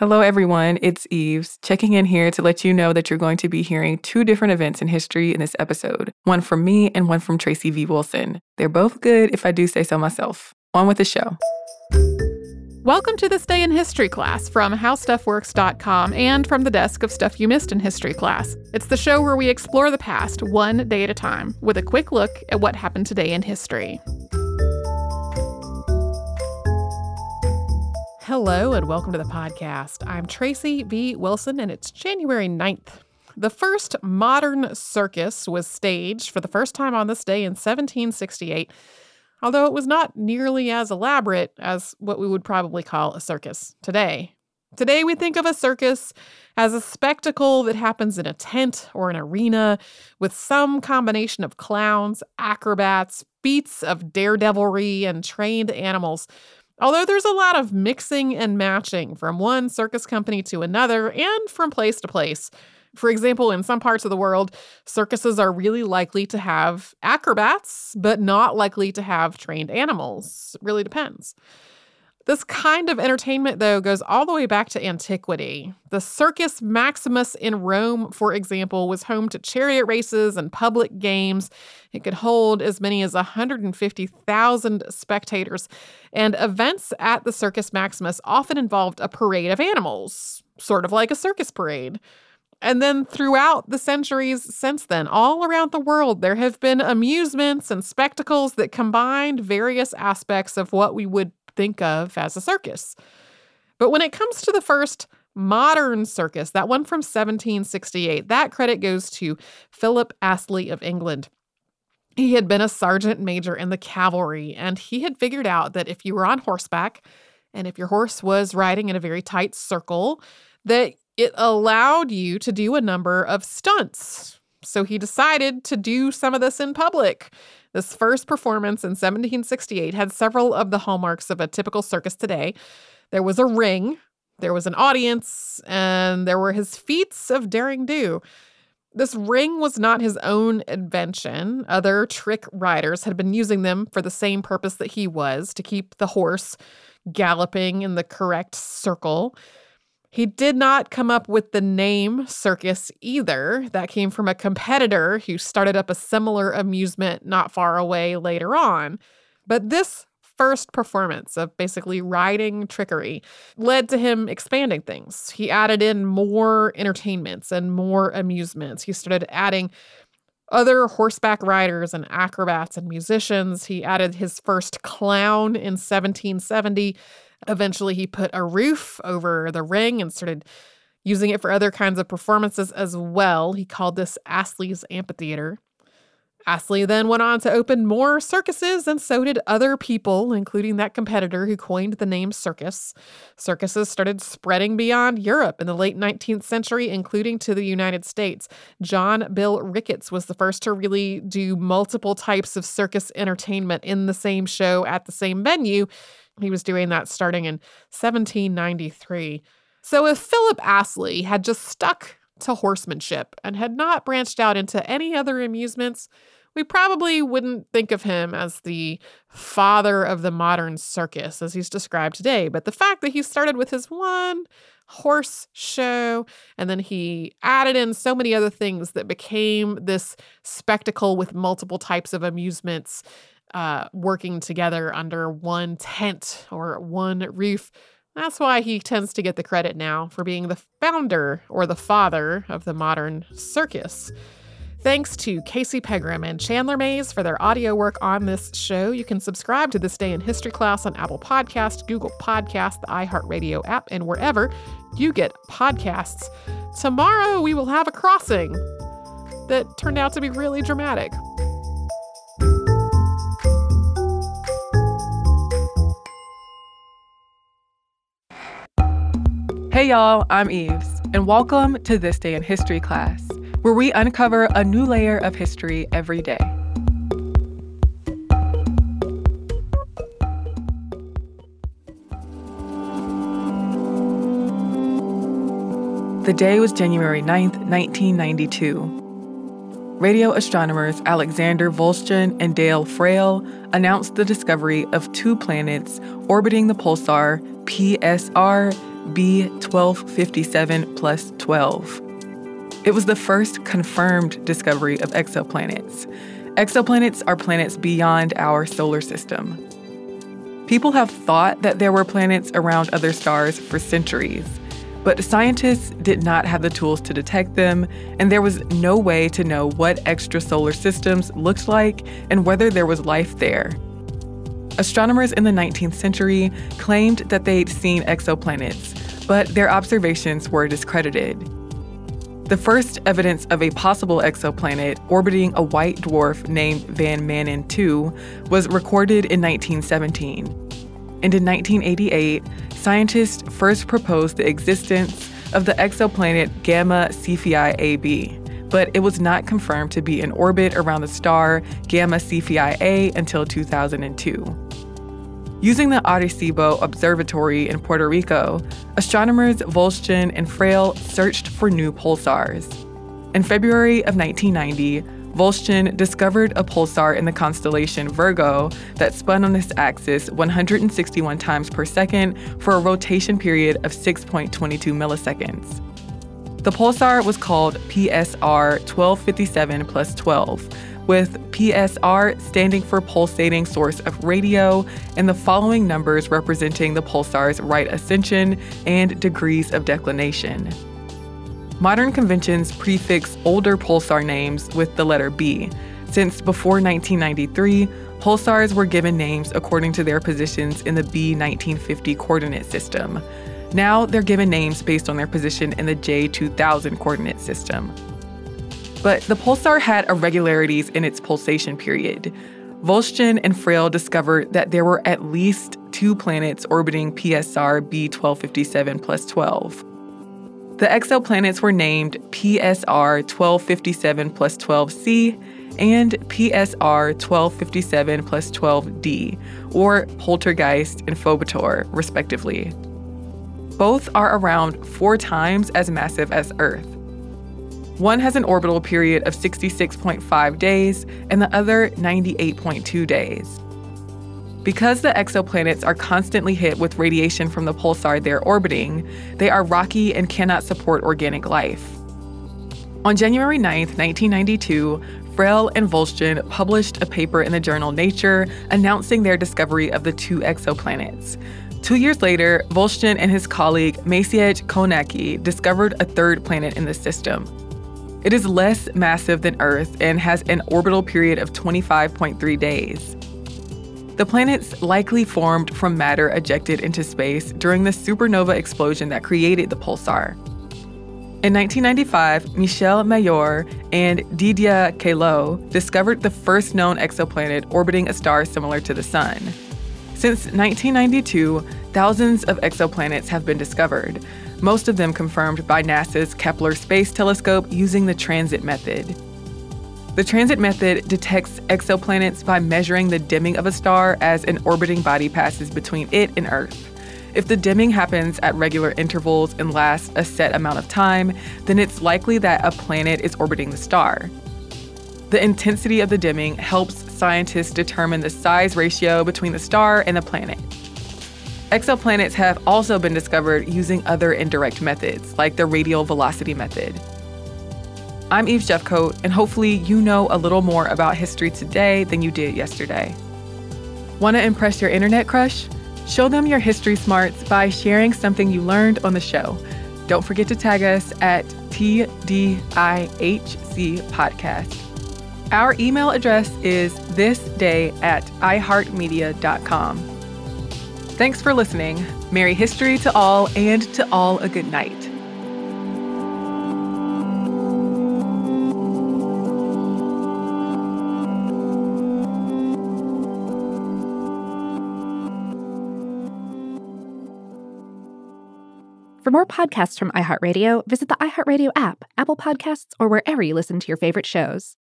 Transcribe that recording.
Hello, everyone. It's Eves, checking in here to let you know that you're going to be hearing two different events in history in this episode one from me and one from Tracy V. Wilson. They're both good, if I do say so myself. On with the show. Welcome to this day in history class from howstuffworks.com and from the desk of Stuff You Missed in History Class. It's the show where we explore the past one day at a time with a quick look at what happened today in history. Hello and welcome to the podcast. I'm Tracy V. Wilson and it's January 9th. The first modern circus was staged for the first time on this day in 1768, although it was not nearly as elaborate as what we would probably call a circus today. Today, we think of a circus as a spectacle that happens in a tent or an arena with some combination of clowns, acrobats, feats of daredevilry, and trained animals Although there's a lot of mixing and matching from one circus company to another and from place to place. For example, in some parts of the world, circuses are really likely to have acrobats, but not likely to have trained animals. It really depends. This kind of entertainment, though, goes all the way back to antiquity. The Circus Maximus in Rome, for example, was home to chariot races and public games. It could hold as many as 150,000 spectators. And events at the Circus Maximus often involved a parade of animals, sort of like a circus parade. And then throughout the centuries since then, all around the world, there have been amusements and spectacles that combined various aspects of what we would think of as a circus. But when it comes to the first modern circus, that one from 1768, that credit goes to Philip Astley of England. He had been a sergeant major in the cavalry, and he had figured out that if you were on horseback and if your horse was riding in a very tight circle, that it allowed you to do a number of stunts. So he decided to do some of this in public. This first performance in 1768 had several of the hallmarks of a typical circus today. There was a ring, there was an audience, and there were his feats of daring do. This ring was not his own invention. Other trick riders had been using them for the same purpose that he was to keep the horse galloping in the correct circle. He did not come up with the name circus either. That came from a competitor who started up a similar amusement not far away later on. But this first performance of basically riding trickery led to him expanding things. He added in more entertainments and more amusements. He started adding other horseback riders and acrobats and musicians. He added his first clown in 1770 Eventually, he put a roof over the ring and started using it for other kinds of performances as well. He called this Astley's Amphitheater. Astley then went on to open more circuses, and so did other people, including that competitor who coined the name circus. Circuses started spreading beyond Europe in the late 19th century, including to the United States. John Bill Ricketts was the first to really do multiple types of circus entertainment in the same show at the same venue. He was doing that starting in 1793. So if Philip Astley had just stuck to horsemanship and had not branched out into any other amusements, we probably wouldn't think of him as the father of the modern circus as he's described today. But the fact that he started with his one horse show and then he added in so many other things that became this spectacle with multiple types of amusements uh, working together under one tent or one roof. That's why he tends to get the credit now for being the founder or the father of the modern circus. Thanks to Casey Pegram and Chandler Mays for their audio work on this show. You can subscribe to This Day in History class on Apple Podcast, Google Podcast, the iHeartRadio app, and wherever you get podcasts. Tomorrow we will have a crossing that turned out to be really dramatic. Hey y'all, I'm Eves, and welcome to This Day in History class, where we uncover a new layer of history every day. The day was January 9th, 1992. Radio astronomers Alexander Wolszczan and Dale Frail announced the discovery of two planets orbiting the pulsar PSR B1257 plus 12. It was the first confirmed discovery of exoplanets. Exoplanets are planets beyond our solar system. People have thought that there were planets around other stars for centuries, but scientists did not have the tools to detect them, and there was no way to know what extrasolar systems looked like and whether there was life there. Astronomers in the 19th century claimed that they'd seen exoplanets, but their observations were discredited. The first evidence of a possible exoplanet orbiting a white dwarf named Van Maanen 2 was recorded in 1917. And in 1988, scientists first proposed the existence of the exoplanet Gamma Cephei AB, but it was not confirmed to be in orbit around the star Gamma Cephei A until 2002. Using the Arecibo Observatory in Puerto Rico, astronomers Wolszczan and Frail searched for new pulsars. In February of 1990, Wolszczan discovered a pulsar in the constellation Virgo that spun on this axis 161 times per second for a rotation period of 6.22 milliseconds. The pulsar was called PSR 1257 plus 12 with PSR standing for pulsating source of radio, and the following numbers representing the pulsar's right ascension and degrees of declination. Modern conventions prefix older pulsar names with the letter B, since before 1993, pulsars were given names according to their positions in the B 1950 coordinate system. Now they're given names based on their position in the J 2000 coordinate system. But the pulsar had irregularities in its pulsation period. Wolszczan and Frail discovered that there were at least two planets orbiting PSR B1257 plus 12. The exoplanets were named PSR 1257 plus 12c and PSR 1257 plus 12d, or Poltergeist and Phobetor, respectively. Both are around four times as massive as Earth. One has an orbital period of 66.5 days and the other 98.2 days. Because the exoplanets are constantly hit with radiation from the pulsar they're orbiting, they are rocky and cannot support organic life. On January 9, 1992, Frail and Wolszczan published a paper in the journal Nature announcing their discovery of the two exoplanets. Two years later, Wolszczan and his colleague Maciej Konacki discovered a third planet in the system, it is less massive than Earth and has an orbital period of 25.3 days. The planets likely formed from matter ejected into space during the supernova explosion that created the pulsar. In 1995, Michel Mayor and Didier Queloz discovered the first known exoplanet orbiting a star similar to the Sun. Since 1992, thousands of exoplanets have been discovered, most of them confirmed by NASA's Kepler Space Telescope using the transit method. The transit method detects exoplanets by measuring the dimming of a star as an orbiting body passes between it and Earth. If the dimming happens at regular intervals and lasts a set amount of time, then it's likely that a planet is orbiting the star. The intensity of the dimming helps scientists determine the size ratio between the star and the planet. Exoplanets have also been discovered using other indirect methods, like the radial velocity method. I'm Eve Jeffcoat, and hopefully, you know a little more about history today than you did yesterday. Want to impress your internet crush? Show them your history smarts by sharing something you learned on the show. Don't forget to tag us at TDIHC Podcast. Our email address is thisday at iheartmedia.com. Thanks for listening. Merry history to all, and to all a good night. For more podcasts from iHeartRadio, visit the iHeartRadio app, Apple Podcasts, or wherever you listen to your favorite shows.